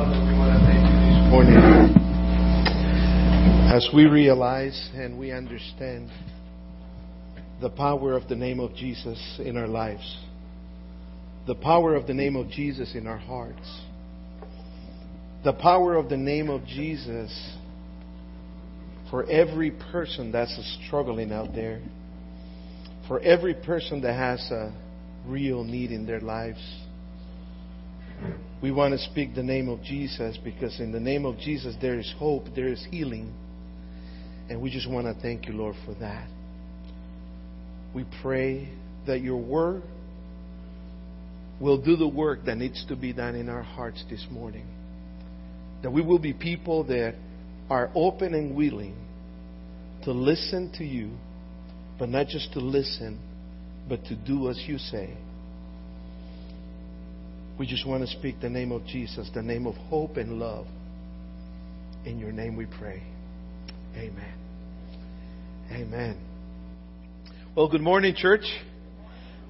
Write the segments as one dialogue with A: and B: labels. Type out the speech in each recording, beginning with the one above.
A: Morning as we realize and we understand the power of the name of Jesus in our lives, the power of the name of Jesus in our hearts, the power of the name of Jesus for every person that's struggling out there, for every person that has a real need in their lives. We want to speak the name of Jesus because in the name of Jesus there is hope, there is healing. And we just want to thank you, Lord, for that. We pray that your word will do the work that needs to be done in our hearts this morning. That we will be people that are open and willing to listen to you, but not just to listen, but to do as you say. We just want to speak the name of Jesus, the name of hope and love. In your name we pray. Amen. Amen. Well, good morning, church.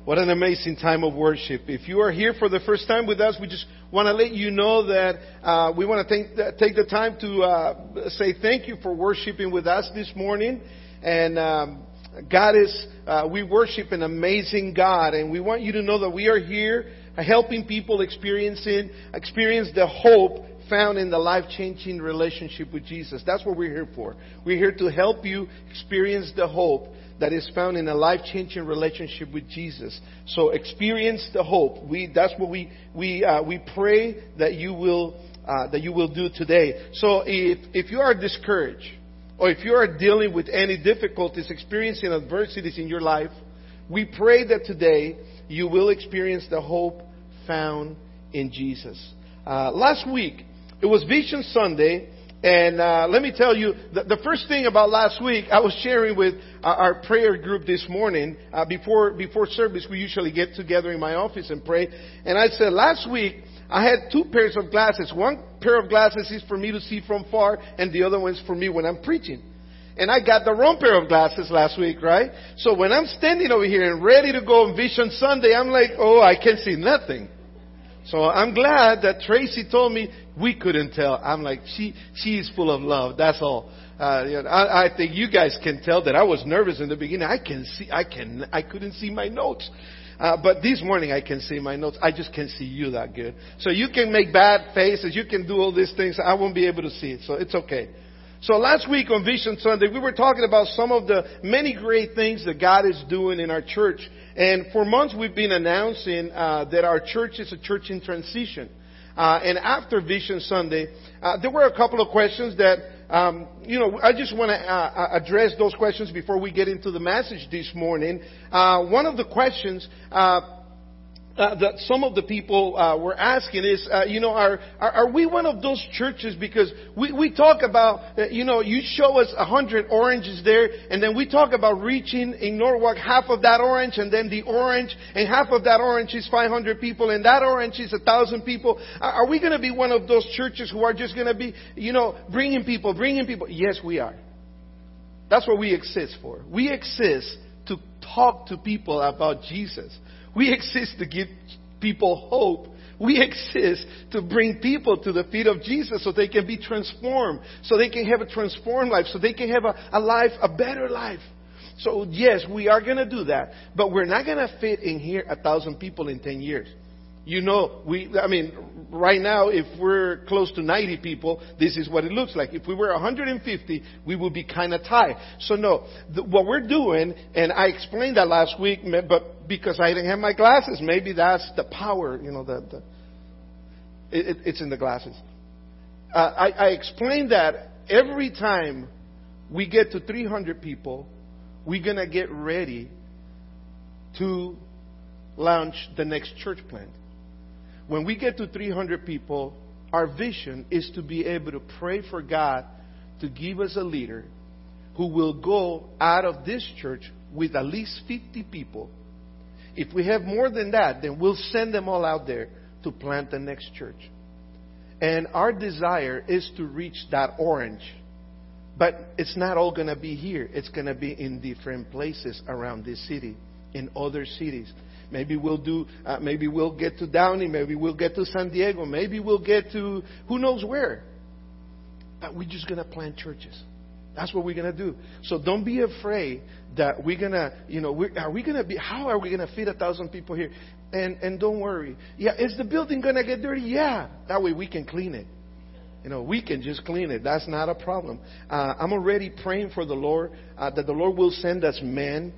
A: What an amazing time of worship. If you are here for the first time with us, we just want to let you know that uh, we want to take, take the time to uh, say thank you for worshiping with us this morning. And um, God is, uh, we worship an amazing God, and we want you to know that we are here helping people experiencing, experience the hope found in the life-changing relationship with Jesus. That's what we're here for. We're here to help you experience the hope that is found in a life-changing relationship with Jesus. So experience the hope. We, that's what we, we, uh, we pray that you will, uh, that you will do today. So if, if you are discouraged, or if you are dealing with any difficulties, experiencing adversities in your life, we pray that today you will experience the hope found in Jesus. Uh, last week, it was Vision Sunday, and uh, let me tell you, the, the, first thing about last week, I was sharing with our prayer group this morning. Uh, before before service, we usually get together in my office and pray. And I said last week I had two pairs of glasses. One pair of glasses is for me to see from far, and the other one's for me when I'm preaching. And I got the wrong pair of glasses last week, right? So when I'm standing over here and ready to go on Vision Sunday, I'm like, oh, I can't see nothing. So I'm glad that Tracy told me we couldn't tell. I'm like, she, she's full of love. That's all. Uh, you know, I, I think you guys can tell that I was nervous in the beginning. I can see, I can, I couldn't see my notes. Uh, but this morning I can see my notes. I just can't see you that good. So you can make bad faces. You can do all these things. I won't be able to see it. So it's okay. So last week on Vision Sunday, we were talking about some of the many great things that God is doing in our church. And for months we've been announcing uh, that our church is a church in transition. Uh, and after Vision Sunday, uh, there were a couple of questions that, um, you know, I just want to uh, uh, address those questions before we get into the message this morning. Uh, one of the questions uh, that some of the people uh, were asking is, uh, you know, are, are, are we one of those churches? Because we we talk about, uh, you know, you show us a hundred oranges there, and then we talk about reaching in Norwalk half of that orange, and then the orange, and half of that orange is 500 people, and that orange is a thousand people. Are, we going to be one of those churches who are just going to be, you know, bringing people, bringing people? Yes, we are. That's what we exist for. We exist talk to people about Jesus. We exist to give people hope. We exist to bring people to the feet of Jesus so they can be transformed, so they can have a transformed life, so they can have a, a life, a better life. So yes, we are going to do that, but we're not going to fit in here a thousand people in 10 years. You know, we, I mean, right now, if we're close to 90 people, this is what it looks like. If we were 150, we would be kind of tight. So no, the, what we're doing, and I explained that last week, but because I didn't have my glasses, maybe that's the power, you know, the, the it, it's in the glasses. Uh, I, I explained that every time we get to 300 people, we're gonna get ready to launch the next church plant when we get to 300 people, our vision is to be able to pray for God to give us a leader who will go out of this church with at least 50 people. If we have more than that, then we'll send them all out there to plant the next church. And our desire is to reach that orange. But it's not all going to be here. It's going to be in different places around this city, in other cities. Maybe we'll do, uh, maybe we'll get to Downey. Maybe we'll get to San Diego. Maybe we'll get to who knows where. But we're just going to plant churches. That's what we're going to do. So don't be afraid that we're going to, you know, are we going to be, how are we going to feed a thousand people here? And, and don't worry. Yeah, is the building going to get dirty? Yeah. That way we can clean it. You know, we can just clean it. That's not a problem. Uh, I'm already praying for the Lord uh, that the Lord will send us men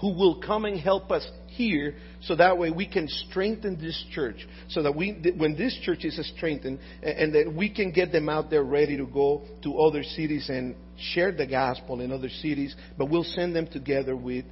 A: who will come and help us here so that way we can strengthen this church so that we when this church is strengthened and that we can get them out there ready to go to other cities and share the gospel in other cities but we'll send them together with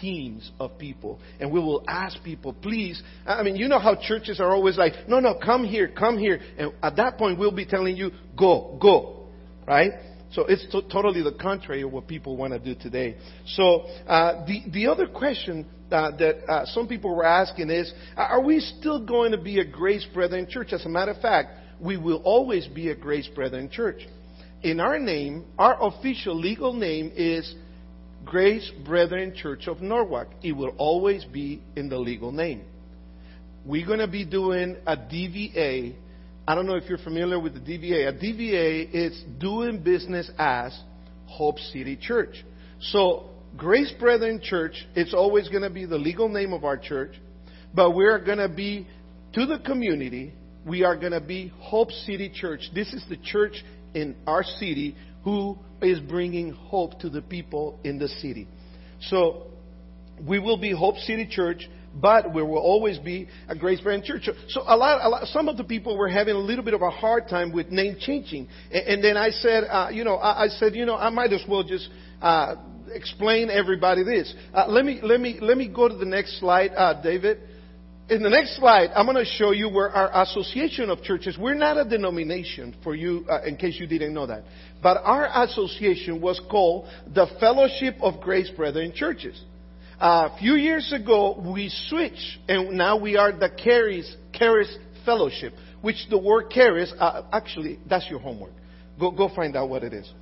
A: teams of people. And we will ask people, please. I mean, you know how churches are always like, no, no, come here, come here. And at that point, we'll be telling you, go, go. Right? So it's to- totally the contrary of what people want to do today. So uh, the, the other question uh, that uh, some people were asking is, are we still going to be a Grace Brethren church? As a matter of fact, we will always be a Grace Brethren church. In our name, our official legal name is Grace Brethren Church of Norwalk. It will always be in the legal name. We're going to be doing a DBA. I don't know if you're familiar with the DBA. A DBA is doing business as Hope City Church. So, Grace Brethren Church, it's always going to be the legal name of our church, but we're going to be to the community, we are going to be Hope City Church. This is the church in our city who is bringing hope to the people in the city. So we will be Hope City Church, but we will always be a Grace Brethren Church. So a lot, a lot, some of the people were having a little bit of a hard time with name changing, and, and then I said, uh, you know, I, I, said, you know, I might as well just. Uh, explain everybody this. Uh, let me let me let me go to the next slide, uh, David in the next slide, I'm going to show you where our association of churches, we're not a denomination for you, uh, in case you didn't know that. But our association was called the Fellowship of Grace Brethren Churches. A few years ago, we switched, and now we are the Charis, Charis Fellowship, which the word Charis, uh, actually, that's your homework. Go, go find out what it is.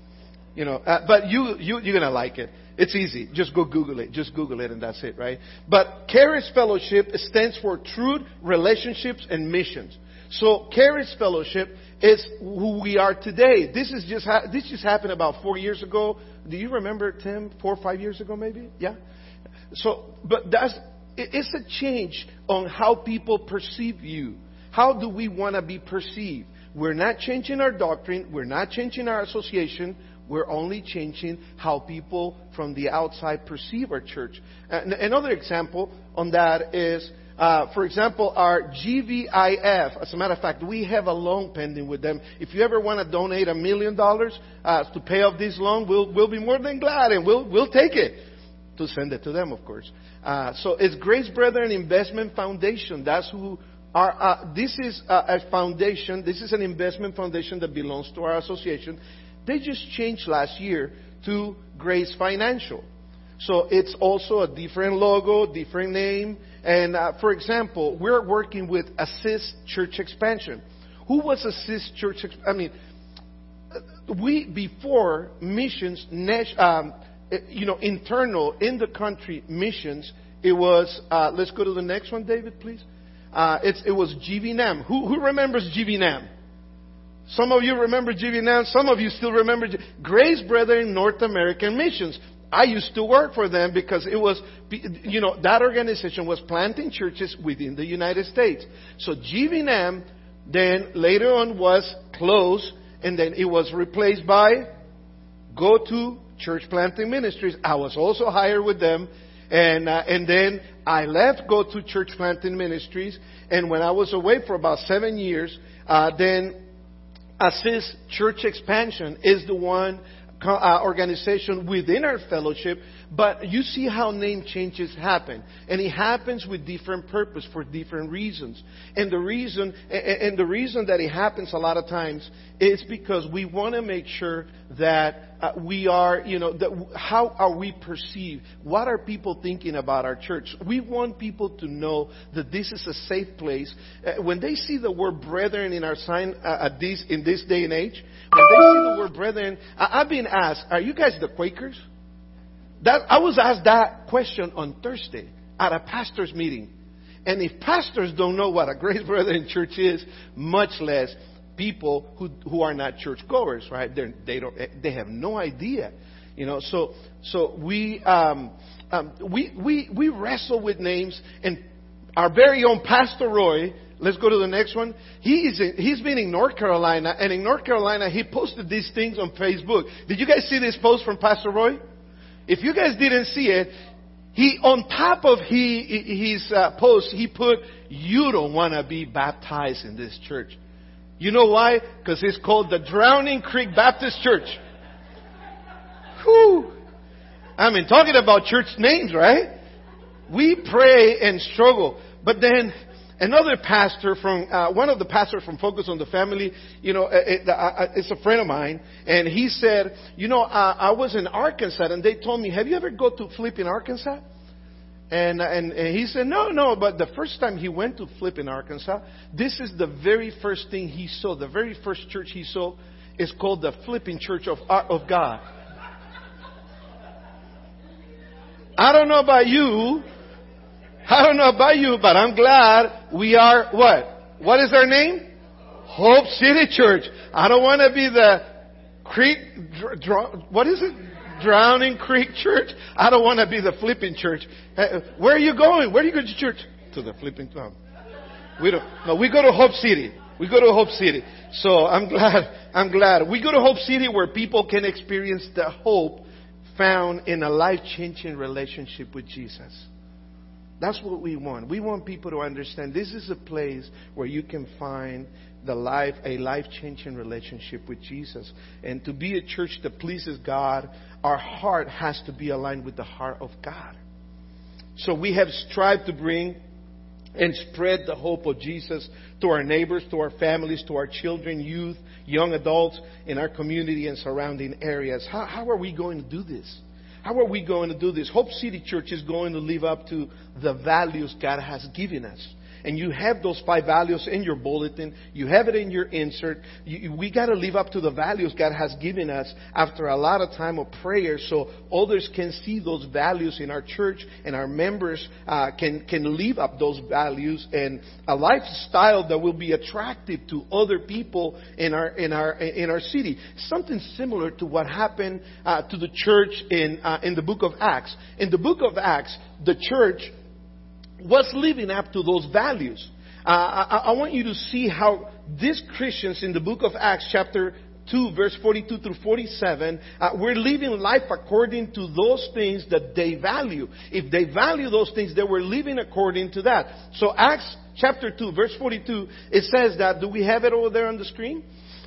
A: You know, uh, but you, you, you're gonna like it. It's easy. Just go Google it. Just Google it and that's it, right? But Charis Fellowship stands for Truth, Relationships, and Missions. So Charis Fellowship is who we are today. This is just ha- this just happened about four years ago. Do you remember Tim? Four or five years ago, maybe? Yeah. So, but that's it's a change on how people perceive you. How do we want to be perceived? We're not changing our doctrine. We're not changing our association. We're only changing how people from the outside perceive our church. And another example on that is, uh, for example, our GBIF. As a matter of fact, we have a loan pending with them. If you ever want to donate a million dollars uh, to pay off this loan, we'll, we'll be more than glad and we'll, we'll take it to send it to them, of course. Uh, so it's Grace Brethren Investment Foundation. That's who our, uh, this is a, a foundation. This is an investment foundation that belongs to our association. They just changed last year to Grace Financial. So it's also a different logo, different name. And uh, for example, we're working with Assist Church Expansion. Who was Assist Church? I mean, we before missions, um, you know, internal in the country missions. It was. Uh, let's go to the next one, David, please. Uh, it was GBNAM. Who, who remembers GBNAM? Some of you remember GBNAM. Some of you still remember G- Grace Brethren North American Missions. I used to work for them because it was, you know, that organization was planting churches within the United States. So GBNAM then later on was closed and then it was replaced by Go to Church Planting Ministries. I was also hired with them. And, uh, and then I left Go to Church Planting Ministries. And when I was away for about seven years, uh, then Assist Church Expansion is the one uh, organization within our fellowship, but you see how name changes happen. And it happens with different purpose for different reasons. And the reason, and the reason that it happens a lot of times is because we want to make sure that uh, we are, you know, that how are we perceived? What are people thinking about our church? We want people to know that this is a safe place. Uh, when they see the word brethren in our sign uh, at this, in this day and age, when they see the word brethren, I've been asked, are you guys the Quakers? That, I was asked that question on Thursday. at a pastor's meeting. And if pastors don't know what a Grace Brethren church is, much less people who, who are not churchgoers, right? They're, they don't, they have no idea, you know. So, so we, um, um, we, we, we wrestle with names and our very own Pastor Roy, let's go to the next one. He's, in, he's been in North Carolina and in North Carolina he posted these things on Facebook. Did you guys see this post from Pastor Roy? If you guys didn't see it, he, on top of he, his uh, post, he put, you don't want to be baptized in this church. You know why? Because it's called the Drowning Creek Baptist Church. Whew. I mean, talking about church names, right? We pray and struggle. But then another pastor from, uh, one of the pastors from Focus on the Family, you know, it, uh, uh, it's a friend of mine, and he said, you know, uh, I was in Arkansas, and they told me, have you ever go to Flippin Arkansas? And, and, and he said, no, no, but the first time he went to Flippin Arkansas, this is the very first thing he saw. The very first church he saw is called the Flipping Church of, uh, of God. I don't know about you. I don't know about you, but I'm glad we are what? What is our name? Hope City Church. I don't want to be the creek, dr- dr- what is it? Drowning Creek Church. I don't want to be the flipping church. Where are you going? Where do you go to church? To the flipping club. We don't. No, we go to Hope City. We go to Hope City. So I'm glad. I'm glad. We go to Hope City where people can experience the hope found in a life-changing relationship with Jesus. That's what we want. We want people to understand this is a place where you can find the life, a life-changing relationship with Jesus. And to be a church that pleases God, our heart has to be aligned with the heart of God. So we have strived to bring and spread the hope of Jesus to our neighbors, to our families, to our children, youth, young adults in our community and surrounding areas. How, how are we going to do this? How are we going to do this? Hope City Church is going to live up to the values God has given us and you have those five values in your bulletin. You have it in your insert. You, we got to live up to the values God has given us after a lot of time of prayer, so others can see those values in our church, and our members uh, can can live up those values and a lifestyle that will be attractive to other people in our in our in our city. Something similar to what happened uh, to the church in uh, in the book of Acts. In the book of Acts, the church was living up to those values. Uh, I, I, want you to see how these Christians in the book of Acts, chapter 2, verse 42 through 47, uh, we're living life according to those things that they value. If they value those things, they were living according to that. So Acts chapter 2, verse 42, it says that, do we have it over there on the screen?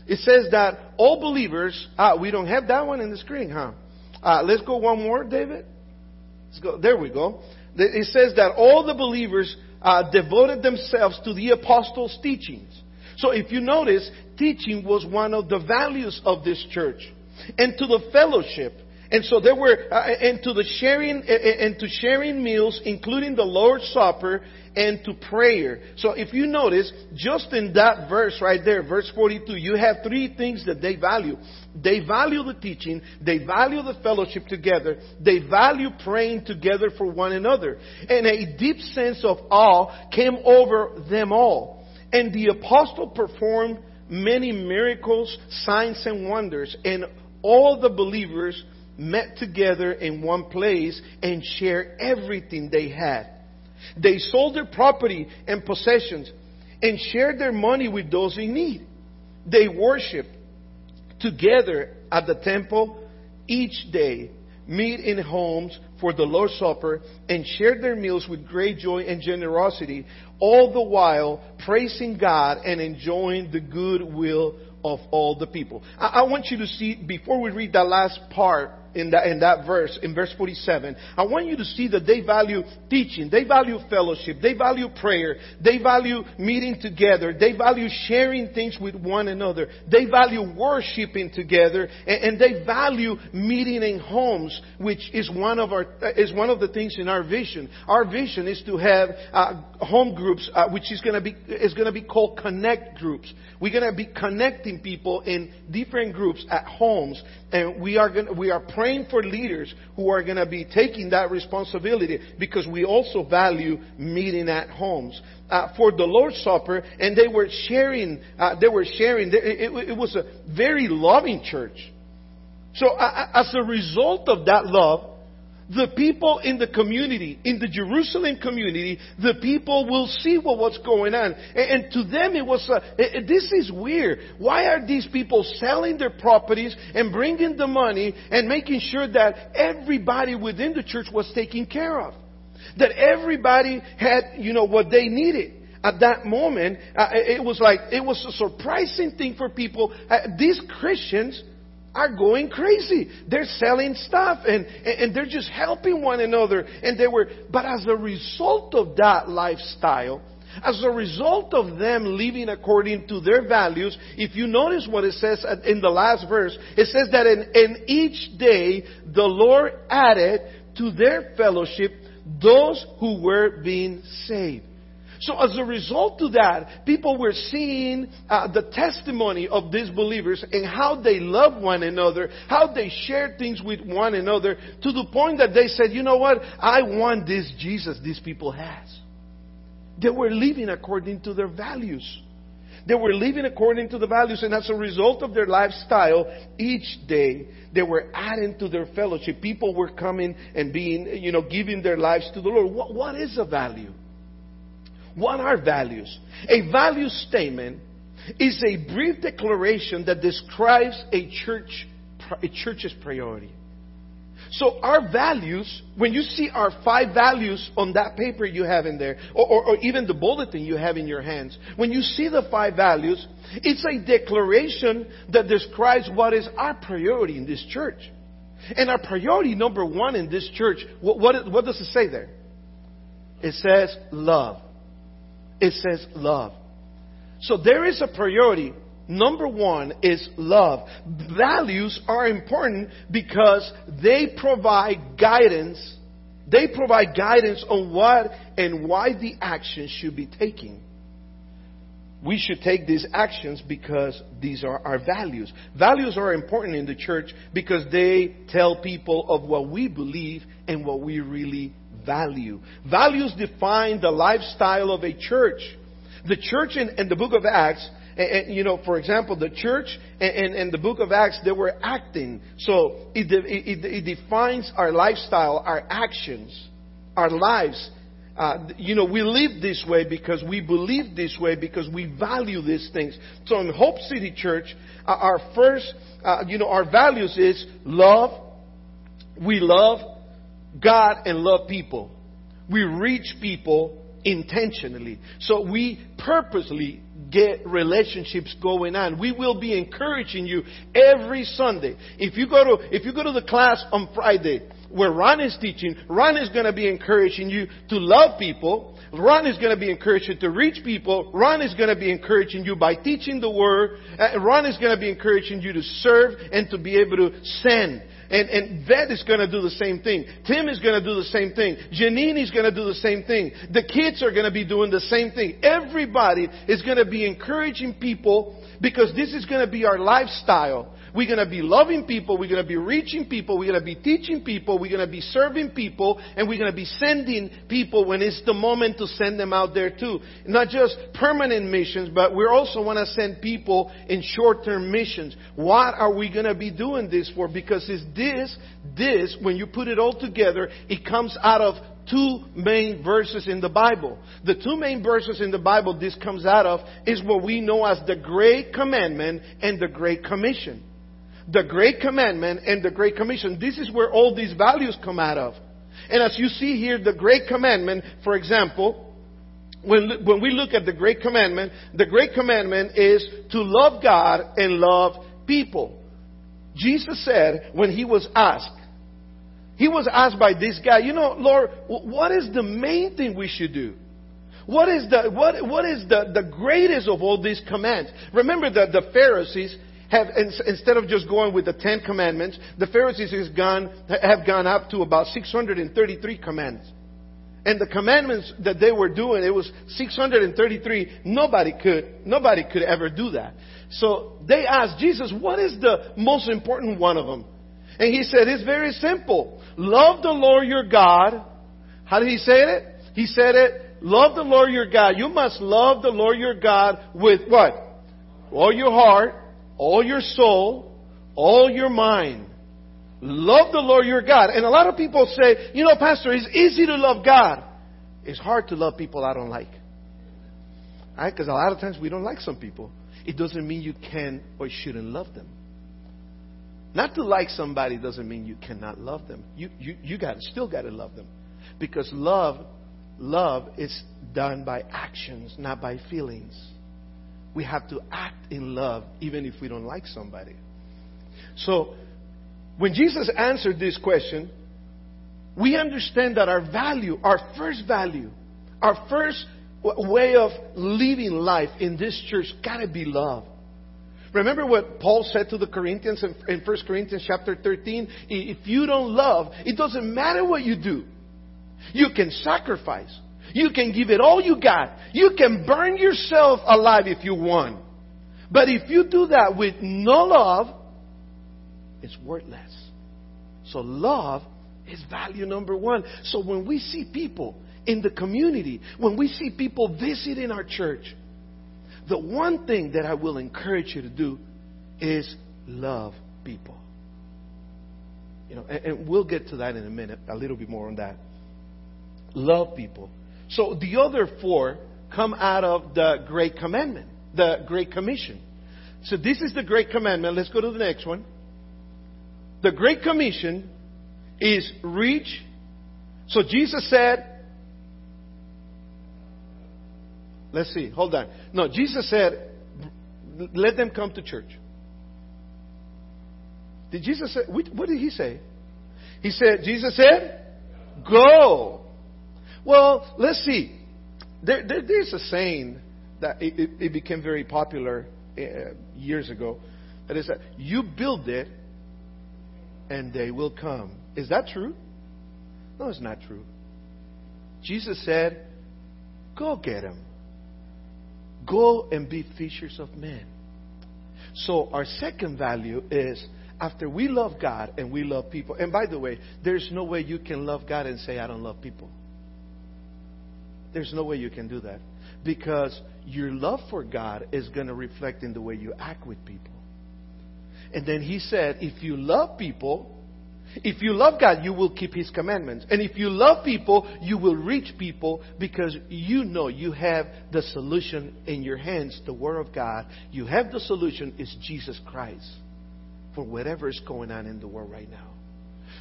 A: It says that all believers, uh, we don't have that one in the screen, huh? Uh, let's go one more, David. Let's go. There we go it says that all the believers uh, devoted themselves to the apostles' teachings. So if you notice, teaching was one of the values of this church. And to the fellowship. And so there were, uh, and to the sharing, and to sharing meals, including the Lord's Supper, and to prayer. So if you notice, just in that verse right there, verse 42, you have three things that they value. They value the teaching, they value the fellowship together, they value praying together for one another. And a deep sense of awe came over them all. And the apostle performed many miracles, signs, and wonders, and all the believers met together in one place and shared everything they had. They sold their property and possessions and shared their money with those in need. They worshiped together at the temple each day, meet in homes for the Lord's Supper, and shared their meals with great joy and generosity, all the while praising God and enjoying the goodwill of all the people. I, I want you to see, before we read that last part, in that, in that verse, in verse 47, I want you to see that they value teaching, they value fellowship, they value prayer, they value meeting together, they value sharing things with one another, they value worshiping together, and, and they value meeting in homes, which is one of our, is one of the things in our vision. Our vision is to have uh, home groups, uh, which is going to be, is going to be called connect groups. We're going to be connecting people in different groups at homes, and we are going, we are praying praying for leaders who are going to be taking that responsibility because we also value meeting at homes. Uh, for the Lord's Supper, and they were sharing, uh, they were sharing, it, it, it, was a very loving church. So uh, as a result of that love, the people in the community, in the Jerusalem community, the people will see what, what's going on. And, and to them it was, uh, this is weird. Why are these people selling their properties and bringing the money and making sure that everybody within the church was taken care of? That everybody had, you know, what they needed at that moment, uh, it was like, it was a surprising thing for people. Uh, these Christians, are going crazy. They're selling stuff and, and they're just helping one another. And they were, but as a result of that lifestyle, as a result of them living according to their values, if you notice what it says in the last verse, it says that in, in each day the Lord added to their fellowship those who were being saved. So as a result of that, people were seeing uh, the testimony of these believers and how they love one another, how they share things with one another, to the point that they said, you know what? I want this Jesus these people has. They were living according to their values. They were living according to the values, and as a result of their lifestyle, each day they were adding to their fellowship. People were coming and being, you know, giving their lives to the Lord. what, what is a value? What are values? A value statement is a brief declaration that describes a church a church's priority. So our values, when you see our five values on that paper you have in there, or, or, or, even the bulletin you have in your hands, when you see the five values, it's a declaration that describes what is our priority in this church. And our priority number one in this church, what, what, what does it say there? It says love it says love. So there is a priority. Number one is love. Values are important because they provide guidance. They provide guidance on what and why the action should be taken. We should take these actions because these are our values. Values are important in the church because they tell people of what we believe and what we really value. Values define the lifestyle of a church. The church in, in the book of Acts, and, and, you know, for example, the church and, and, the book of Acts, they were acting. So it, it, it defines our lifestyle, our actions, our lives. Uh, you know, we live this way because we believe this way because we value these things. So in Hope City Church, uh, our first, uh, you know, our values is love. We love God and love people. We reach people intentionally. So we purposely get relationships going on. We will be encouraging you every Sunday. If you go to, if you go to the class on Friday where Ron is teaching, Ron is going to be encouraging you to love people. Ron is going to be encouraging you to reach people. Ron is going to be encouraging you by teaching the word. Uh, Ron is going to be encouraging you to serve and to be able to send. And, and Vet is going to do the same thing. Tim is going to do the same thing. Janine is going to do the same thing. The kids are going to be doing the same thing. Everybody is going to be encouraging people because this is going to be our lifestyle. We're going to be loving people. We're going to be reaching people. We're going to be teaching people. We're going to be serving people. And we're going to be sending people when it's the moment to send them out there too. Not just permanent missions, but we also want to send people in short-term missions. What are we going to be doing this for? Because it's this, this, when you put it all together, it comes out of two main verses in the Bible. The two main verses in the Bible this comes out of is what we know as the Great Commandment and the Great Commission the Great Commandment and the Great Commission. This is where all these values come out of. And as you see here, the Great Commandment, for example, when, when we look at the Great Commandment, the Great Commandment is to love God and love people. Jesus said when he was asked, he was asked by this guy, you know, Lord, what is the main thing we should do? What is the, what, what is the, the greatest of all these commands? Remember that the Pharisees, have, instead of just going with the Ten Commandments, the Pharisees has gone, have gone up to about 633 commandments. And the commandments that they were doing, it was 633. Nobody could, nobody could ever do that. So they asked Jesus, what is the most important one of them? And he said, it's very simple. Love the Lord your God. How did he say it? He said it, love the Lord your God. You must love the Lord your God with what? All your heart, all your soul, all your mind. Love the Lord your God. And a lot of people say, you know, Pastor, it's easy to love God. It's hard to love people I don't like. Right? Because a lot of times we don't like some people. It doesn't mean you can or shouldn't love them. Not to like somebody doesn't mean you cannot love them. You, you, you got, still got to love them. Because love, love is done by actions, not by feelings. We have to act in love even if we don't like somebody. So, when Jesus answered this question, we understand that our value, our first value, our first way of living life in this church gotta be love. Remember what Paul said to the Corinthians in, in 1 Corinthians chapter 13? If you don't love, it doesn't matter what you do. You can sacrifice. You can give it all you got. You can burn yourself alive if you want. But if you do that with no love, it's worthless. So love is value number one. So when we see people in the community, when we see people visiting our church, the one thing that I will encourage you to do is love people. You know, and, and we'll get to that in a minute, a little bit more on that. Love people. So the other four come out of the Great Commandment, the Great Commission. So this is the Great Commandment. Let's go to the next one. The Great Commission is reach. So Jesus said, Let's see. Hold on. No, Jesus said, let them come to church. Did Jesus say, what did he say? He said, Jesus said, go. Well, let's see. There, there, there's a saying that it, it, it became very popular uh, years ago. That is, that you build it and they will come. Is that true? No, it's not true. Jesus said, go get them. Go and be fishers of men. So, our second value is after we love God and we love people, and by the way, there's no way you can love God and say, I don't love people. There's no way you can do that. Because your love for God is going to reflect in the way you act with people. And then he said, if you love people, if you love God, you will keep His commandments. And if you love people, you will reach people because you know you have the solution in your hands, the Word of God. You have the solution, is Jesus Christ for whatever is going on in the world right now.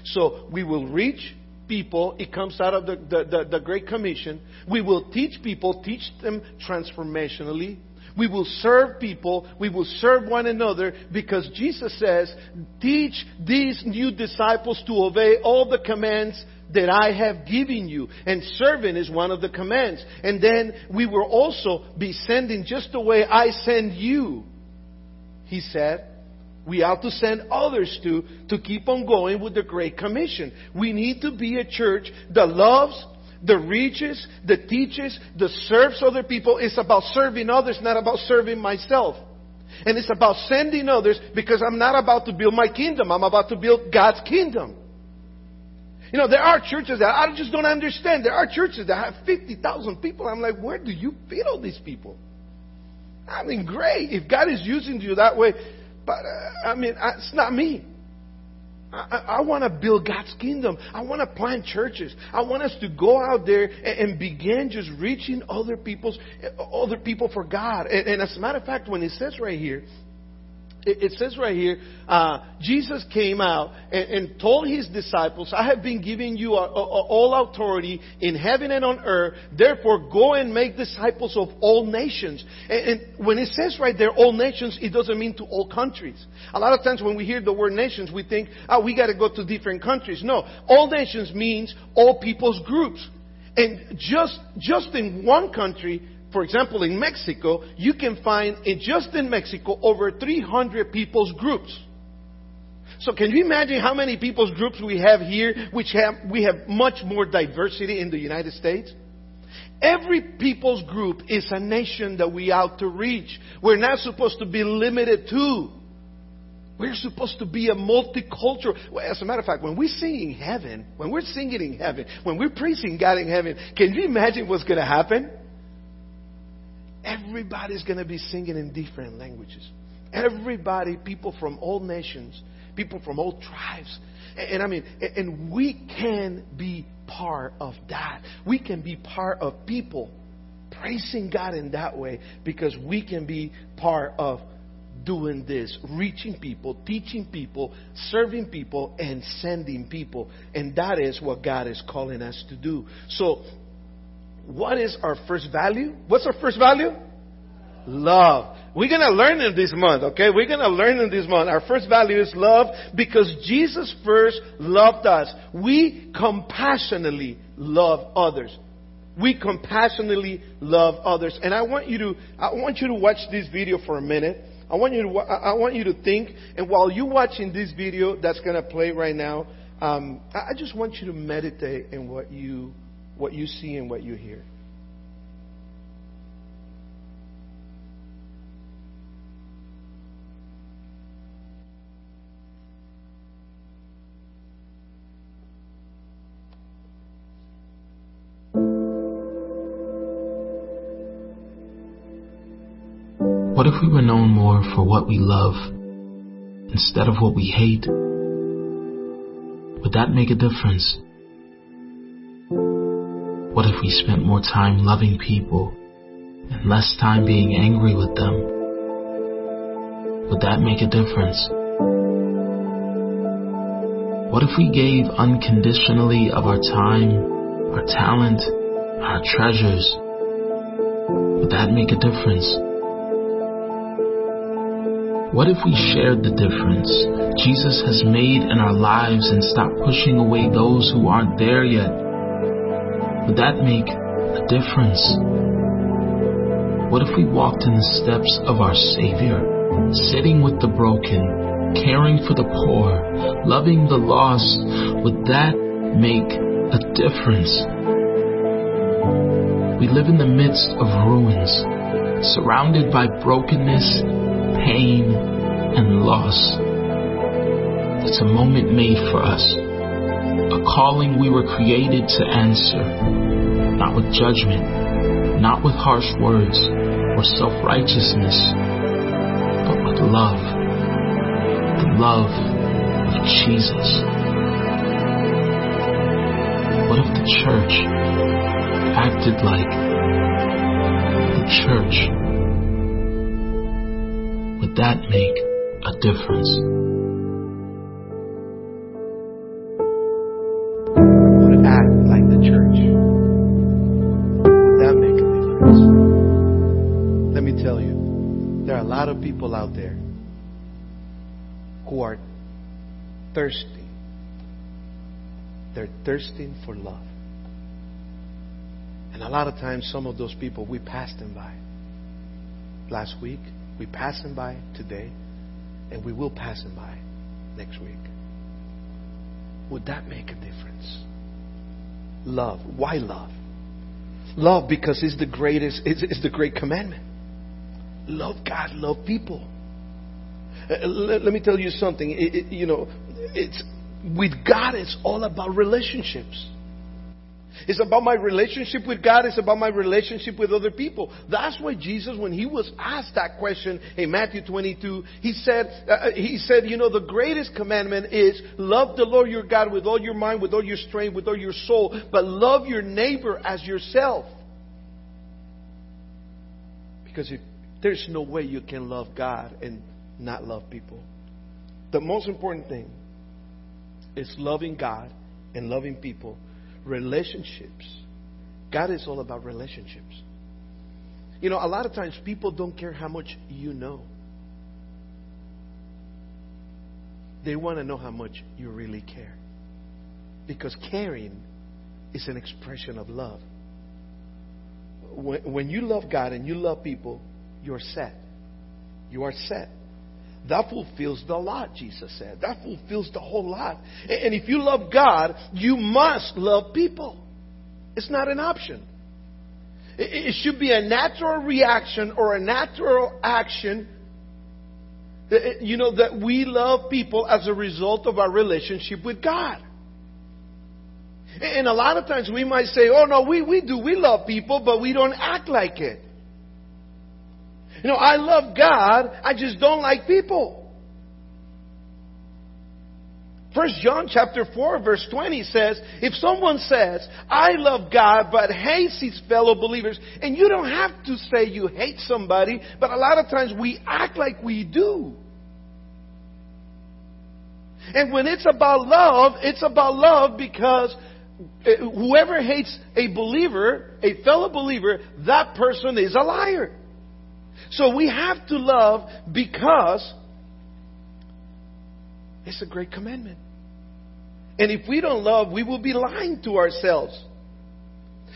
A: So we will reach people. It comes out of the, the, the, the Great Commission. We will teach people, teach them transformationally. We will serve people. We will serve one another because Jesus says, teach these new disciples to obey all the commands that I have given you. And serving is one of the commands. And then we will also be sending just the way I send you. He said, we ought to send others to, to keep on going with the Great Commission. We need to be a church that loves, the reaches, the teaches, the serves other people. It's about serving others, not about serving myself. And it's about sending others because I'm not about to build my kingdom. I'm about to build God's kingdom. You know, there are churches that I just don't understand. There are churches that have 50,000 people. I'm like, where do you feed all these people? I mean, great. If God is using you that way, but uh, I mean, it's not me. I, I want to build God's kingdom. I want to plant churches. I want us to go out there and, and begin just reaching other people's other people for God. And, and as a matter of fact, when it says right here, it, says right here, uh, Jesus came out and, and, told his disciples, I have been giving you all authority in heaven and on earth. Therefore, go and make disciples of all nations. And, and when it says right there, all nations, it doesn't mean to all countries. A lot of times when we hear the word nations, we think, oh, we got to go to different countries. No, all nations means all people's groups. And just, just in one country, for example, in Mexico, you can find in just in Mexico over 300 people's groups. So can you imagine how many people's groups we have here, which have, we have much more diversity in the United States? Every people's group is a nation that we ought to reach. We're not supposed to be limited to. We're supposed to be a multicultural. Well, as a matter of fact, when we sing in heaven, when we're singing in heaven, when we're praising God in heaven, can you imagine what's going to happen? Everybody's going to be singing in different languages. Everybody, people from all nations, people from all tribes. And, and I mean, and, and we can be part of that. We can be part of people praising God in that way because we can be part of doing this, reaching people, teaching people, serving people, and sending people. And that is what God is calling us to do. So, what is our first value? What's our first value? Love. We're going to learn in this month, okay? We're going to learn in this month. Our first value is love because Jesus first loved us. We compassionately love others. We compassionately love others. And I want you to, I want you to watch this video for a minute. I want you to, I want you to think. And while you're watching this video that's going to play right now, um, I just want you to meditate in what you, what you see and what you hear.
B: What if we were known more for what we love instead of what we hate? Would that make a difference? What if we spent more time loving people and less time being angry with them? Would that make a difference? What if we gave unconditionally of our time, our talent, our treasures? Would that make a difference? What if we shared the difference Jesus has made in our lives and stopped pushing away those who aren't there yet? Would that make a difference? What if we walked in the steps of our Savior, sitting with the broken, caring for the poor, loving the lost? Would that make a difference? We live in the midst of ruins, surrounded by brokenness pain, and loss. It's a moment made for us, a calling we were created to answer, not with judgment, not with harsh words or self righteousness, but with love, the love of Jesus. What if the church acted like the church? would that make a difference?
A: Thirsting for love. And a lot of times, some of those people, we pass them by. Last week, we pass them by today, and we will pass them by next week. Would that make a difference? Love. Why love? Love because it's the greatest, it's, it's the great commandment. Love God, love people. Uh, let, let, me tell you something. It, it, you know, it's with God. It's all about relationships. It's about my relationship with God. It's about my relationship with other people. That's why Jesus, when he was asked that question in Matthew 22, he said, uh, uh, he said, you know, the greatest commandment is love the Lord your God with all your mind, with all your strength, with all your soul, but love your neighbor as yourself. Because if, there's no way you can love God and not love people. The most important thing is loving God and loving people relationships. God is all about relationships. You know, a lot of times people don't care how much you know. They want to know how much you really care. Because caring is an expression of love. When, when you love God and you love people, you're set. You are set. That fulfills the lot, Jesus said. That fulfills the whole lot. And if you love God, you must love people. It's not an option. It should be a natural reaction or a natural action uh, uh, You know, that we love people as a result of our relationship with God. And a lot of times we might say, oh no, we, we do, we love people, but we don't act like it. You know, I love God, I just don't like people. First John chapter 4 verse 20 says, if someone says, I love God but hates his fellow believers, and you don't have to say you hate somebody, but a lot of times we act like we do. And when it's about love, it's about love because eh, whoever hates a believer, a fellow believer, that person is a liar. So we have to love because it's a great commandment. And if we don't love, we will be lying to ourselves.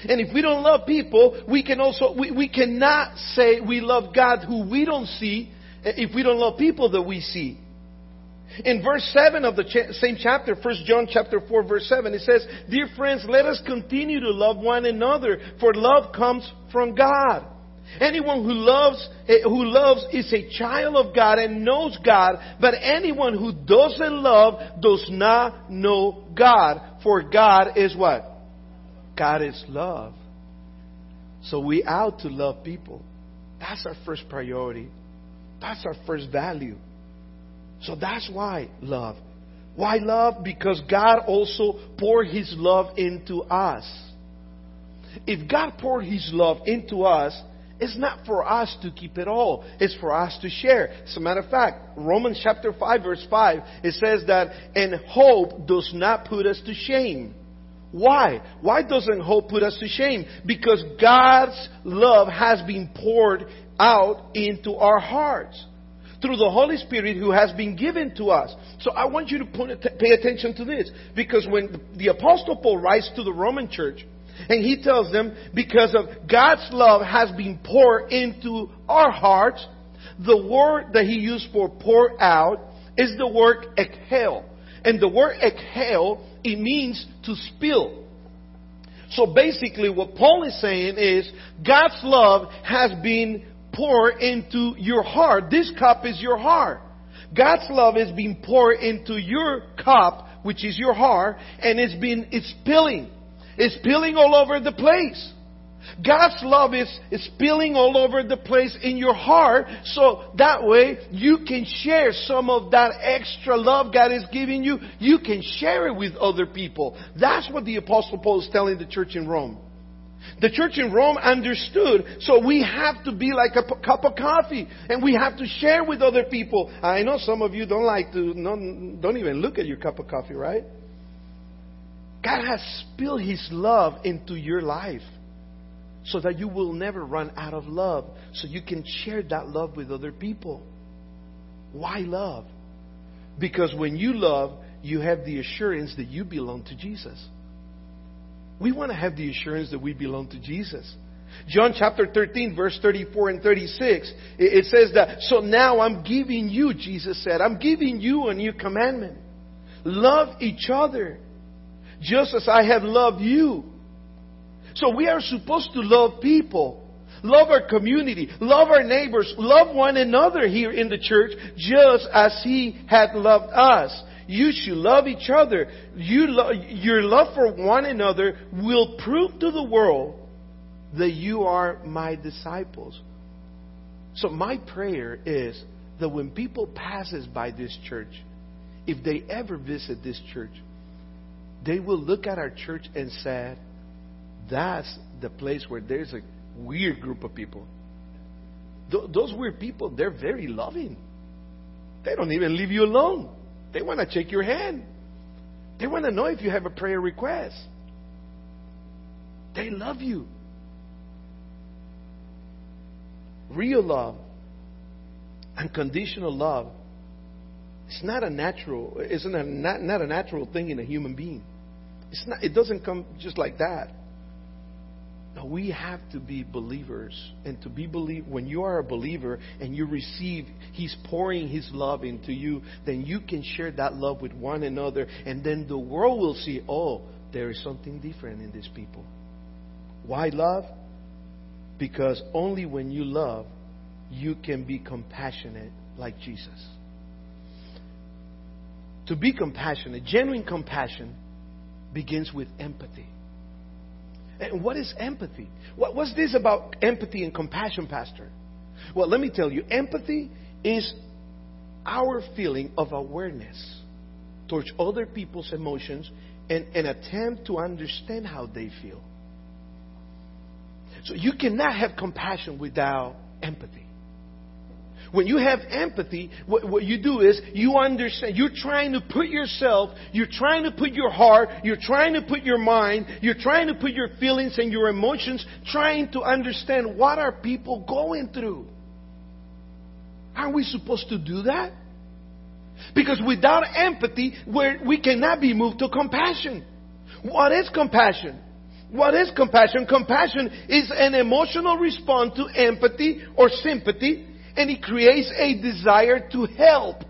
A: And if we don't love people, we can also we, we cannot say we love God who we don't see eh, if we don't love people that we see. In verse 7 of the cha- same chapter, 1 John chapter 4 verse 7, it says, Dear friends, let us continue to love one another, for love comes from God. Anyone who loves, eh, who loves is a child of God and knows God, but anyone who doesn't love does not know God, for God is what? God is love. So we out to love people. That's our first priority. That's our first value. So that's why love. Why love? Because God also poured His love into us. If God poured His love into us, it's not for us to keep it all. It's for us to share. As a matter of fact, Romans chapter 5 verse 5, it says that, and hope does not put us to shame. Why? Why doesn't hope put us to shame? Because God's love has been poured out into our hearts through the Holy Spirit who has been given to us. So I want you to pay attention to this because when the Apostle Paul writes to the Roman church, and he tells them, because of God's love has been poured into our hearts, the word that he used for pour out is the word exhale. And the word exhale, it means to spill. So basically what Paul is saying is, God's love has been poured into your heart. This cup is your heart. God's love is being poured into your cup, which is your heart, and it's been, it's spilling. It's spilling all over the place. God's love is, is spilling all over the place in your heart, so that way you can share some of that extra love God is giving you. You can share it with other people. That's what the Apostle Paul is telling the church in Rome. The church in Rome understood, so we have to be like a cup of coffee, and we have to share with other people. I know some of you don't like to, don't even look at your cup of coffee, right? God has spilled His love into your life so that you will never run out of love, so you can share that love with other people. Why love? Because when you love, you have the assurance that you belong to Jesus. We want to have the assurance that we belong to Jesus. John chapter 13, verse 34 and 36, it says that, So now I'm giving you, Jesus said, I'm giving you a new commandment. Love each other just as I have loved you. So we are supposed to love people. Love our community, love our neighbors, love one another here in the church just as He had loved us. You should love each other. You lo- your love for one another will prove to the world that you are my disciples. So my prayer is that when people passes by this church, if they ever visit this church, they will look at our church and say, that's the place where there's a weird group of people. Th- those weird people, they're very loving. They don't even leave you alone. They want to check your hand. They want to know if you have a prayer request. They love you. Real love, unconditional love, it's not a natural. It's not, not, not a natural thing in a human being. It's not, it doesn't come just like that. No, we have to be believers. And to be believe when you are a believer and you receive He's pouring His love into you, then you can share that love with one another, and then the world will see, oh, there is something different in these people. Why love? Because only when you love, you can be compassionate like Jesus. to be compassionate, genuine compassion begins with empathy. And what is empathy? What, what's this about empathy and compassion, Pastor? Well, let me tell you empathy is our feeling of awareness towards other people's emotions and an attempt to understand how they feel. So you cannot have compassion without empathy. When you have empathy, what, what, you do is you understand. You're trying to put yourself, you're trying to put your heart, you're trying to put your mind, you're trying to put your feelings and your emotions, trying to understand what are people going through. Aren't we supposed to do that? Because without empathy, we cannot be moved to compassion. What is compassion? What is compassion? Compassion is an emotional response to empathy or sympathy, and it creates a desire to help.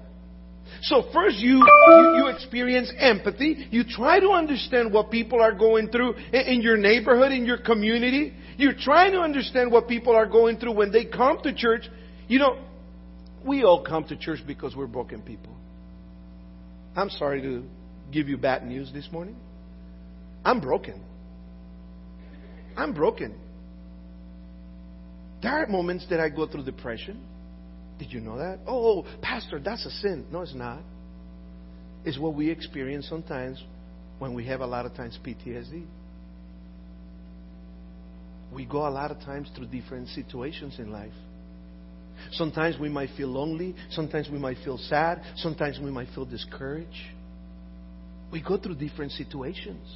A: So first you, you, you, experience empathy. You try to understand what people are going through in your neighborhood, in your community. You're trying to understand what people are going through when they come to church. You know, we all come to church because we're broken people. I'm sorry to give you bad news this morning. I'm broken. I'm broken. There are moments that I go through depression. Did you know that? Oh, oh, Pastor, that's a sin. No, it's not. It's what we experience sometimes when we have a lot of times PTSD. We go a lot of times through different situations in life. Sometimes we might feel lonely. Sometimes we might feel sad. Sometimes we might feel discouraged. We go through different situations.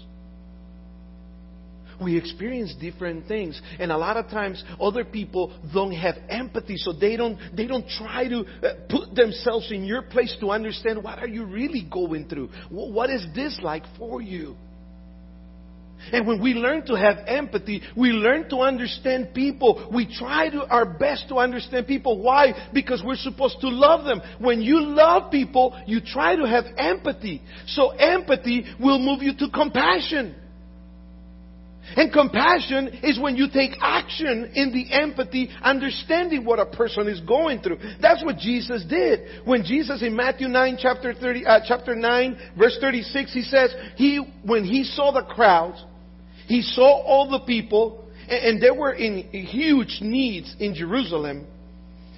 A: We experience different things. And a lot of times other people don't have empathy, so they don't, they don't try to uh, put themselves in your place to understand what are you really going through? What is this like for you? And when we learn to have empathy, we learn to understand people. We try to our best to understand people. Why? Because we're supposed to love them. When you love people, you try to have empathy. So empathy will move you to compassion. And compassion is when you take action in the empathy, understanding what a person is going through. That's what Jesus did. When Jesus in Matthew 9, chapter 30, uh, chapter 9, verse 36, he says, he, when he saw the crowds, he saw all the people, and they were in huge needs in Jerusalem,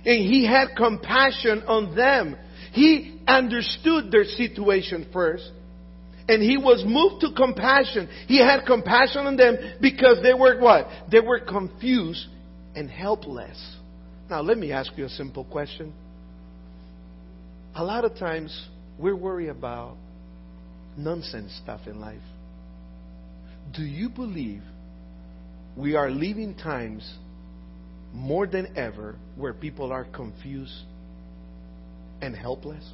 A: and he had compassion on them. He understood their situation first. And he was moved to compassion. He had compassion on them because they were what? They were confused and helpless. Now, let me ask you a simple question. A lot of times, we're worried about nonsense stuff in life. Do you believe we are living times more than ever where people are confused and helpless?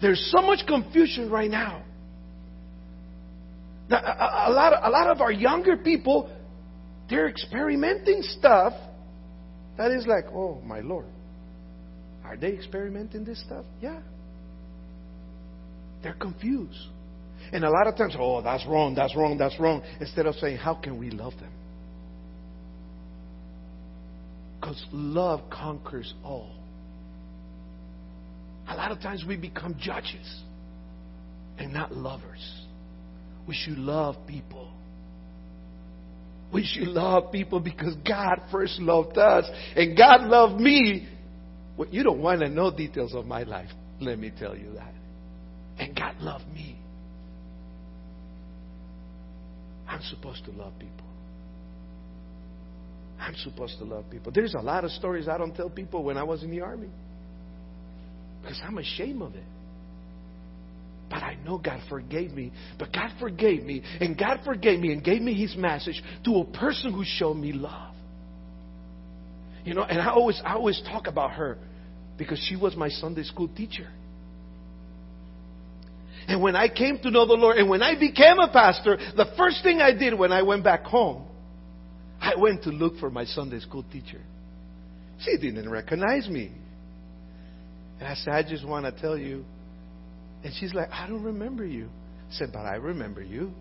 A: There's so much confusion right now. now a, a, lot of, a lot of our younger people, they're experimenting stuff that is like, oh my Lord. Are they experimenting this stuff? Yeah. They're confused. And a lot of times, oh, that's wrong, that's wrong, that's wrong. Instead of saying, how can we love them? Because love conquers all. A lot of times we become judges and not lovers. We should love people. We should love people because God first loved us and God loved me. Well, you don't want to know details of my life. Let me tell you that. And God loved me. I'm supposed to love people. I'm supposed to love people. There's a lot of stories I don't tell people when I was in the army because I'm ashamed of it. But I know God forgave me. But God forgave me, and God forgave me and gave me His message to a person who showed me love. You know, and I always, I always talk about her because she was my Sunday school teacher. And when I came to know the Lord, and when I became a pastor, the first thing I did when I went back home, I went to look for my Sunday school teacher. She didn't recognize me. And I said, I just want to tell you. And she's like, I don't remember you. I said, but I remember you.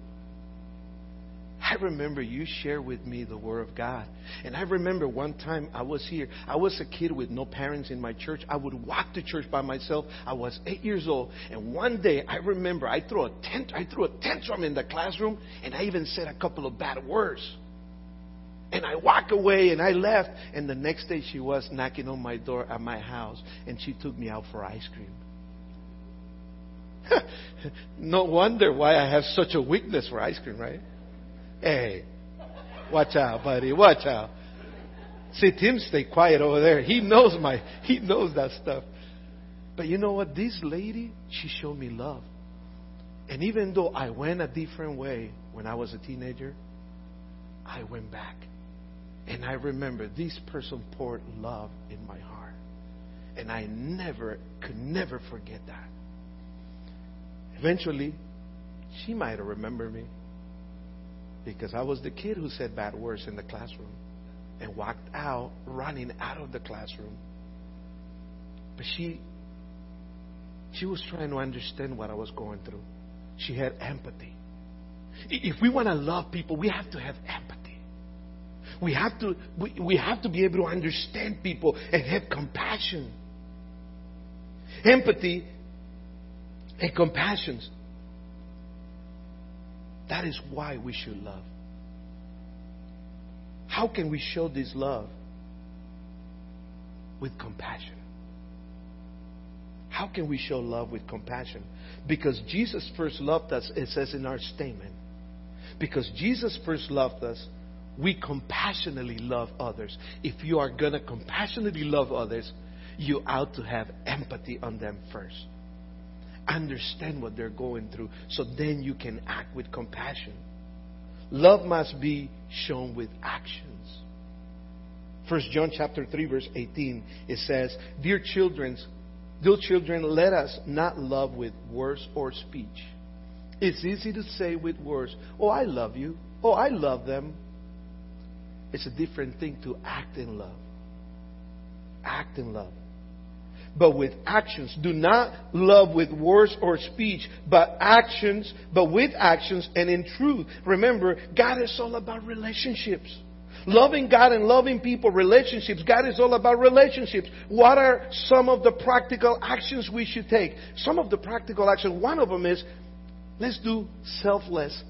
A: I remember you share with me the Word of God. And I remember one time I was here. I was a kid with no parents in my church. I would walk to church by myself. I was eight years old. And one day I remember I threw a tent, I threw a tantrum in the classroom and I even said a couple of bad words. And I walked away and I left. And the next day she was knocking on my door at my house and she took me out for ice cream. no wonder why I have such a weakness for ice cream, right? Hey, watch out, buddy. Watch out. See, Tim stay quiet over there. He knows my, he knows that stuff. But you know what? This lady, she showed me love. And even though I went a different way when I was a teenager, I went back. And I remember this person poured love in my heart. And I never, could never forget that. Eventually, she might have remembered me because I was the kid who said bad words in the classroom and walked out running out of the classroom. But she she was trying to understand what I was going through. She had empathy. If we want to love people, we have to have empathy. We have to we, we have to be able to understand people and have compassion. Empathy and compassion that is why we should love. How can we show this love? With compassion. How can we show love with compassion? Because Jesus first loved us, it says in our statement. Because Jesus first loved us, we compassionately love others. If you are going to compassionately love others, you ought to have empathy on them first understand what they're going through so then you can act with compassion. Love must be shown with actions. First John chapter 3 verse 18 it says, "Dear children, dear children, let us not love with words or speech." It's easy to say with words, "Oh, I love you." "Oh, I love them." It's a different thing to act in love. Act in love but with actions. Do not love with words or speech, but actions, but with actions and in truth. Remember, God is all about relationships. Loving God and loving people, relationships. God is all about relationships. What are some of the practical actions we should take? Some of the practical actions, one of them is let's do selfless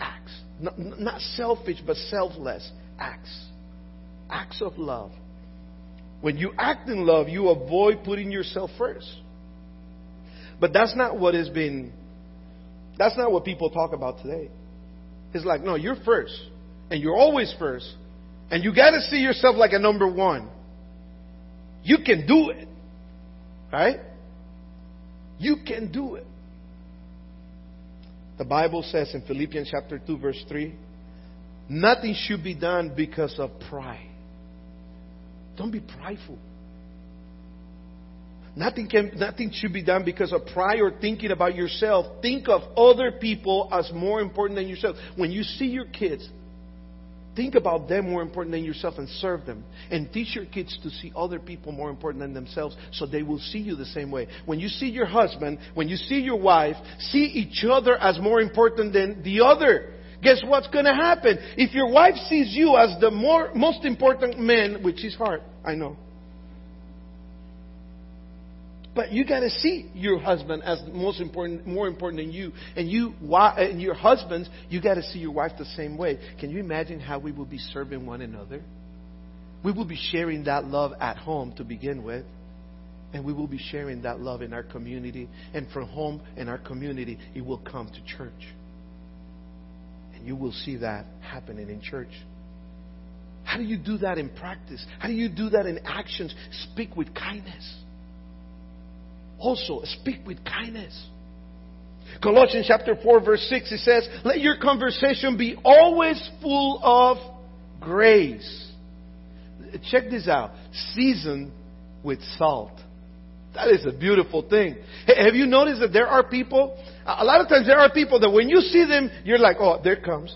A: acts. Not, selfish, but selfless acts. Acts of love. When you act in love, you avoid putting yourself first. But that's not what has been, that's not what people talk about today. It's like, no, you're first. And you're always first. And you gotta see yourself like a number one. You can do it. Right? You can do it. The Bible says in Philippians chapter 2 verse 3, nothing should be done because of pride. Don't be prideful. Nothing, can, nothing should be done because of pride or thinking about yourself. Think of other people as more important than yourself. When you see your kids, think about them more important than yourself and serve them. And teach your kids to see other people more important than themselves so they will see you the same way. When you see your husband, when you see your wife, see each other as more important than the other guess what's going to happen? If your wife sees you as the more, most important man, which is hard, I know. But you got to see your husband as most important, more important than you, and you and your husbands, you got to see your wife the same way. Can you imagine how we will be serving one another? We will be sharing that love at home to begin with, and we will be sharing that love in our community, and from home and our community, it will come to church you will see that happening in church. How do you do that in practice? How do you do that in actions? Speak with kindness. Also, speak with kindness. Colossians chapter 4 verse 6 it says, "Let your conversation be always full of grace." Check this out. Seasoned with salt. That is a beautiful thing. Have you noticed that there are people, a lot of times there are people that when you see them, you're like, oh, there comes.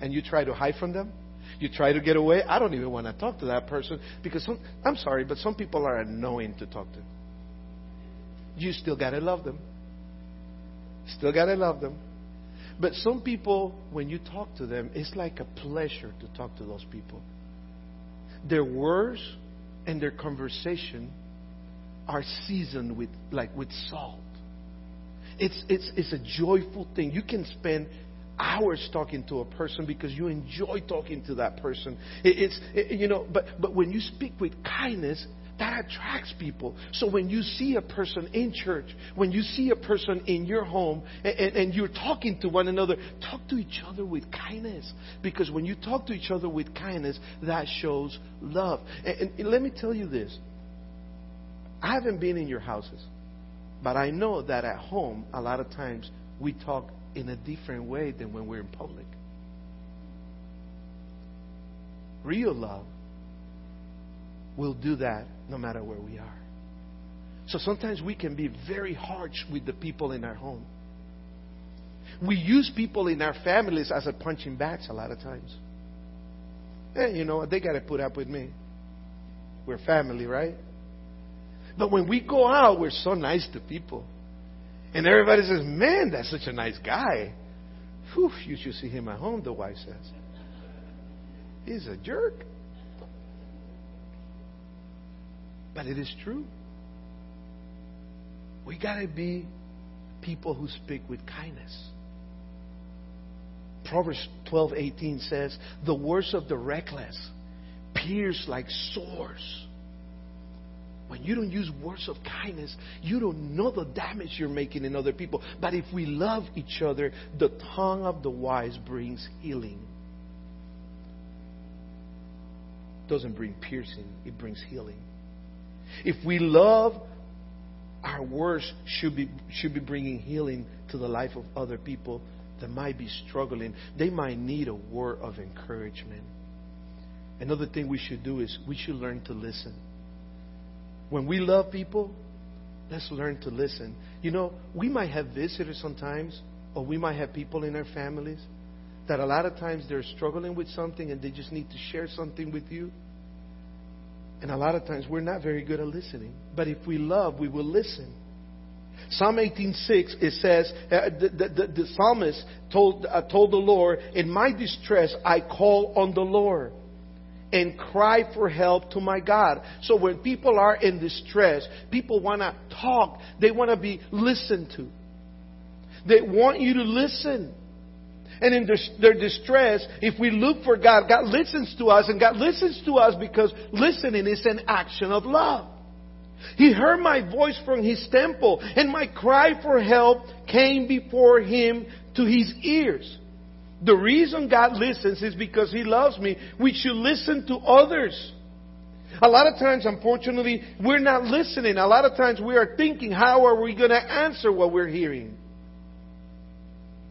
A: And you try to hide from them. You try to get away. I don't even want to talk to that person because some, I'm sorry, but some people are annoying to talk to. You still got to love them. Still got to love them. But some people, when you talk to them, it's like a pleasure to talk to those people. Their words and their conversation are seasoned with like with salt. It's it's it's a joyful thing. You can spend hours talking to a person because you enjoy talking to that person. It, it's it, you know, but but when you speak with kindness, that attracts people. So when you see a person in church, when you see a person in your home, and, and, and, you're talking to one another, talk to each other with kindness. Because when you talk to each other with kindness, that shows love. And, and let me tell you this I haven't been in your houses, but I know that at home, a lot of times, we talk in a different way than when we're in public. Real love will do that no matter where we are. So sometimes we can be very harsh with the people in our home. We use people in our families as a punching bags a lot of times. Hey, you know, they got to put up with me. We're family, right? But when we go out, we're so nice to people. And everybody says, Man, that's such a nice guy. Whew, you should see him at home, the wife says. He's a jerk. But it is true. We got to be people who speak with kindness. Proverbs 12:18 says, "The words of the reckless pierce like swords." When you don't use words of kindness, you don't know the damage you're making in other people. But if we love each other, the tongue of the wise brings healing. Doesn't bring piercing, it brings healing. If we love, our words should be, should be bringing healing to the life of other people that might be struggling. They might need a word of encouragement. Another thing we should do is we should learn to listen. When we love people, let's learn to listen. You know, we might have visitors sometimes, or we might have people in our families that a lot of times they're struggling with something and they just need to share something with you. And a lot of times we're not very good at listening. But if we love, we will listen. Psalm 18:6 it says uh, the, the, the, psalmist told uh, told the Lord, "In my distress I call on the Lord." And cry for help to my God. So when people are in distress, people want to talk. They want to be listened to. They want you to listen. And in their distress, if we look for God, God listens to us, and God listens to us because listening is an action of love. He heard my voice from his temple, and my cry for help came before him to his ears. The reason God listens is because He loves me. We should listen to others. A lot of times, unfortunately, we're not listening. A lot of times we are thinking, how are we going to answer what we're hearing?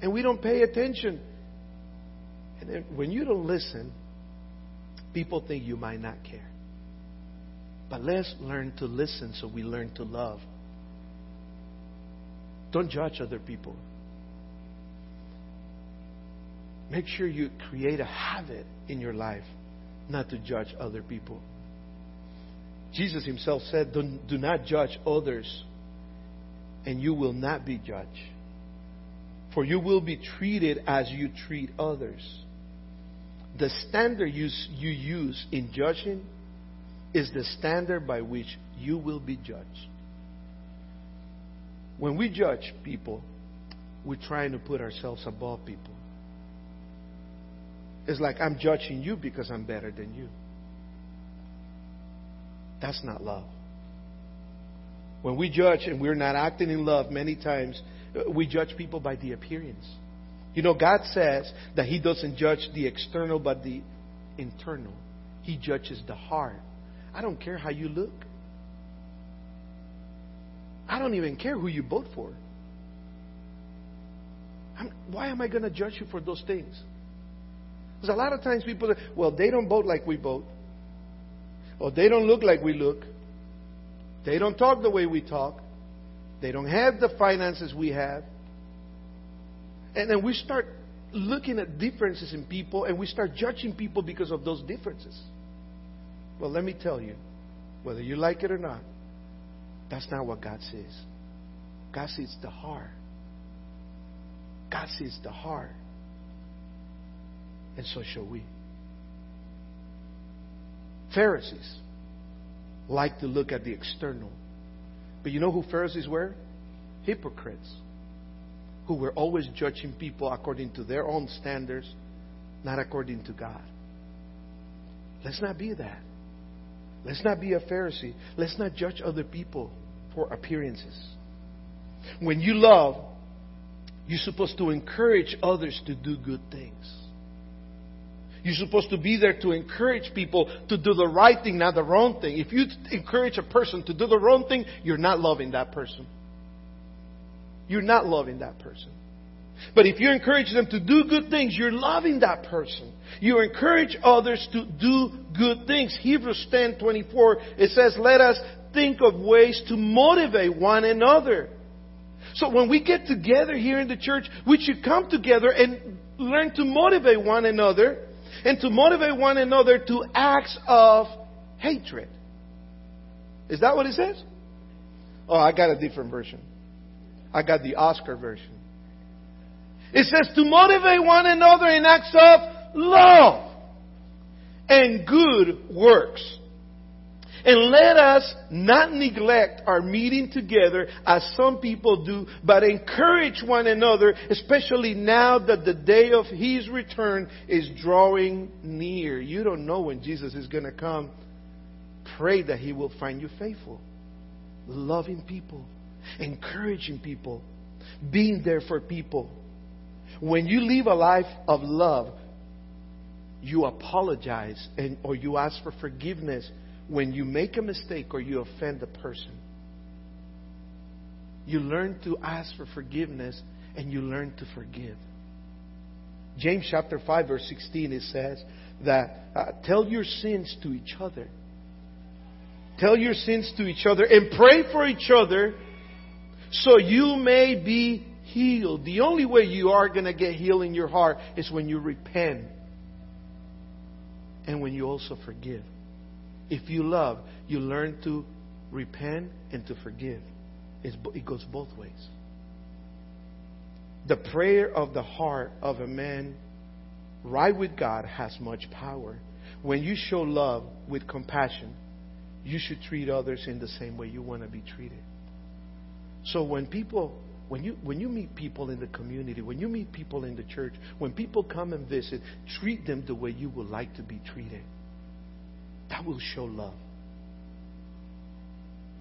A: and we don't pay attention. And then when you don't listen, people think you might not care. But let's learn to listen so we learn to love. Don't judge other people. Make sure you create a habit in your life not to judge other people. Jesus himself said, Do not judge others, and you will not be judged. For you will be treated as you treat others. The standard you, you use in judging is the standard by which you will be judged. When we judge people, we're trying to put ourselves above people. It's like I'm judging you because I'm better than you. That's not love. When we judge and we're not acting in love, many times uh, we judge people by the appearance. You know, God says that He doesn't judge the external but the internal. He judges the heart. I don't care how you look. I don't even care who you vote for. I'm, why am I going to judge you for those things? Because a lot of times people say, well, they don't vote like we vote. Or they don't look like we look. They don't talk the way we talk. They don't have the finances we have. And then we start looking at differences in people and we start judging people because of those differences. Well, let me tell you, whether you like it or not, that's not what God says. God sees the heart. God sees the heart. And so shall we. Pharisees like to look at the external. But you know who Pharisees were? Hypocrites. Who were always judging people according to their own standards, not according to God. Let's not be that. Let's not be a Pharisee. Let's not judge other people for appearances. When you love, you're supposed to encourage others to do good things. You're supposed to be there to encourage people to do the right thing, not the wrong thing. If you encourage a person to do the wrong thing, you're not loving that person. You're not loving that person. But if you encourage them to do good things, you're loving that person. You encourage others to do good things. Hebrews 10 24, it says, Let us think of ways to motivate one another. So when we get together here in the church, we should come together and learn to motivate one another and to motivate one another to acts of hatred. Is that what it says? Oh, I got a different version. I got the Oscar version. It says to motivate one another in acts of love and good works. And let us not neglect our meeting together as some people do, but encourage one another, especially now that the day of His return is drawing near. You don't know when Jesus is going to come. Pray that He will find you faithful, loving people, encouraging people, being there for people. When you live a life of love, you apologize and, or you ask for forgiveness when you make a mistake or you offend a person. You learn to ask for forgiveness and you learn to forgive. James chapter 5 verse 16 it says that uh, tell your sins to each other. Tell your sins to each other and pray for each other so you may be healed. The only way you are going to get healed in your heart is when you repent and when you also forgive. If you love, you learn to repent and to forgive. It's, it goes both ways. The prayer of the heart of a man right with God has much power. When you show love with compassion, you should treat others in the same way you want to be treated. So when people when you when you meet people in the community, when you meet people in the church, when people come and visit, treat them the way you would like to be treated. That will show love.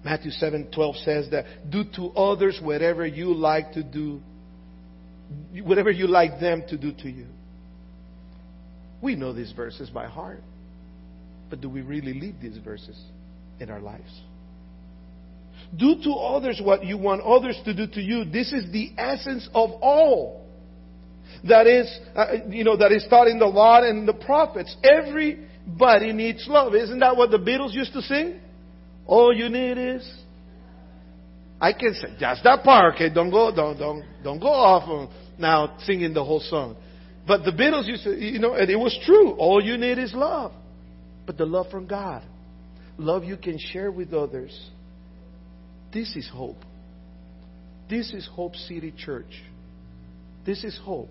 A: Matthew 7:12 says that do to others whatever you like to do whatever you like them to do to you. We know these verses by heart. But do we really live these verses in our lives? Do to others what you want others to do to you. This is the essence of all. That is, uh, you know, that is taught in the law and the prophets. Every Everybody needs love. Isn't that what the Beatles used to sing? All you need is. I can say just that part. Okay, don't go, don't, don't, don't go off now singing the whole song. But the Beatles used to, you know, and it was true. All you need is love, but the love from God, love you can share with others. This is hope. This is Hope City Church. This is hope.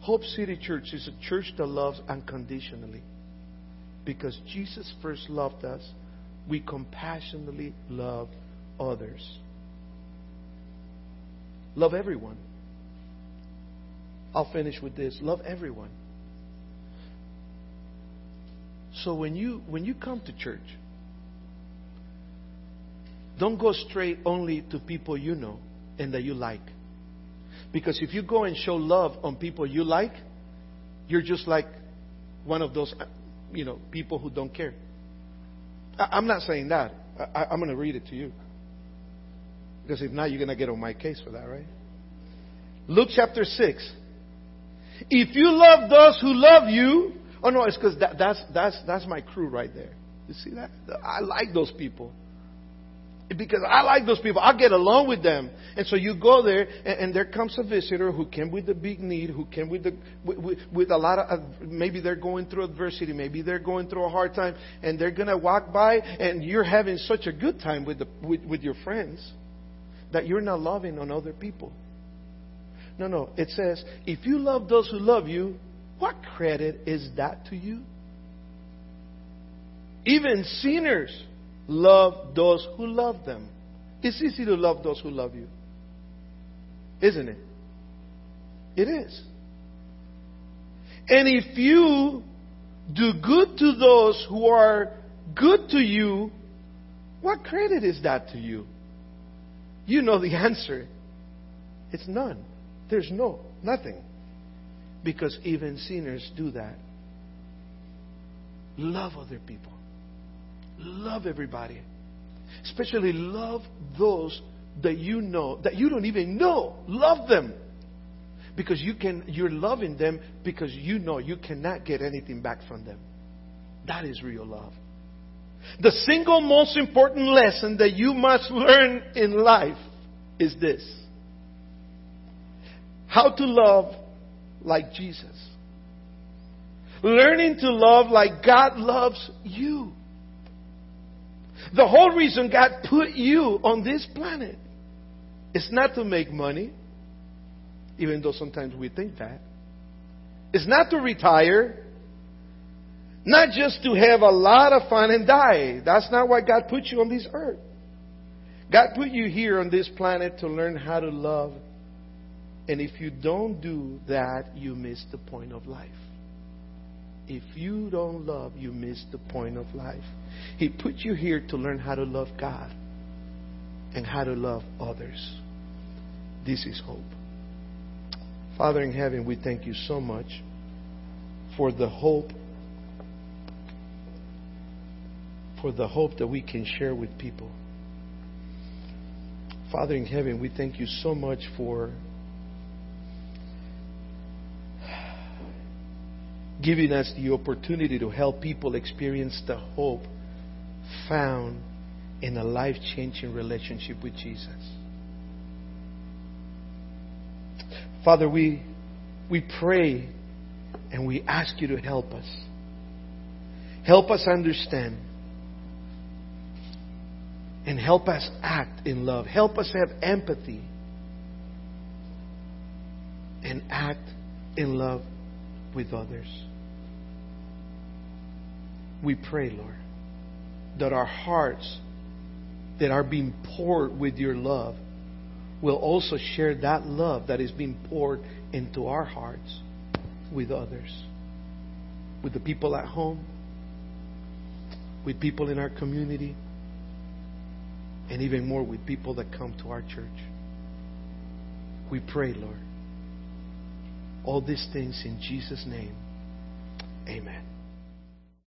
A: Hope City Church is a church that loves unconditionally because Jesus first loved us, we compassionately love others. Love everyone. I'll finish with this. Love everyone. So when you when you come to church, don't go straight only to people you know and that you like. Because if you go and show love on people you like, you're just like one of those you know, people who don't care. I, am not saying that. I, I'm going to read it to you. Because if not, you're going to get on my case for that, right? Luke chapter 6. If you love those who love you, oh no, it's because that, that's, that's, that's my crew right there. You see that? I like those people because I like those people. I get along with them. And so you go there, and, and there comes a visitor who came with a big need, who came with, the, with, with a lot of, uh, maybe they're going through adversity, maybe they're going through a hard time, and they're going to walk by, and you're having such a good time with, the, with, with your friends that you're not loving on other people. No, no. It says, if you love those who love you, what credit is that to you? Even sinners love those who love them. It's easy to love those who love you. Isn't it? It is. And if you do good to those who are good to you, what credit is that to you? You know the answer. It's none. There's no, nothing. Because even sinners do that. Love other people. Love everybody. Especially love those that you know, that you don't even know. Love them. Because you can, you're loving them because you know you cannot get anything back from them. That is real love. The single most important lesson that you must learn in life is this how to love like Jesus. Learning to love like God loves you. The whole reason God put you on this planet is not to make money, even though sometimes we think that. It's not to retire, not just to have a lot of fun and die. That's not why God put you on this earth. God put you here on this planet to learn how to love. And if you don't do that, you miss the point of life. If you don't love, you miss the point of life. He put you here to learn how to love God and how to love others. This is hope. Father in heaven, we thank you so much for the hope for the hope that we can share with people. Father in heaven, we thank you so much for giving us the opportunity to help people experience the hope found in a life changing relationship with Jesus. Father, we, we pray and we ask you to help us. Help us understand and help us act in love. Help us have empathy and act in love with others. We pray, Lord, that our hearts that are being poured with your love will also share that love that is being poured into our hearts with others, with the people at home, with people in our community and even more with people that come to our church. We pray, Lord. All these things in Jesus' name. Amen.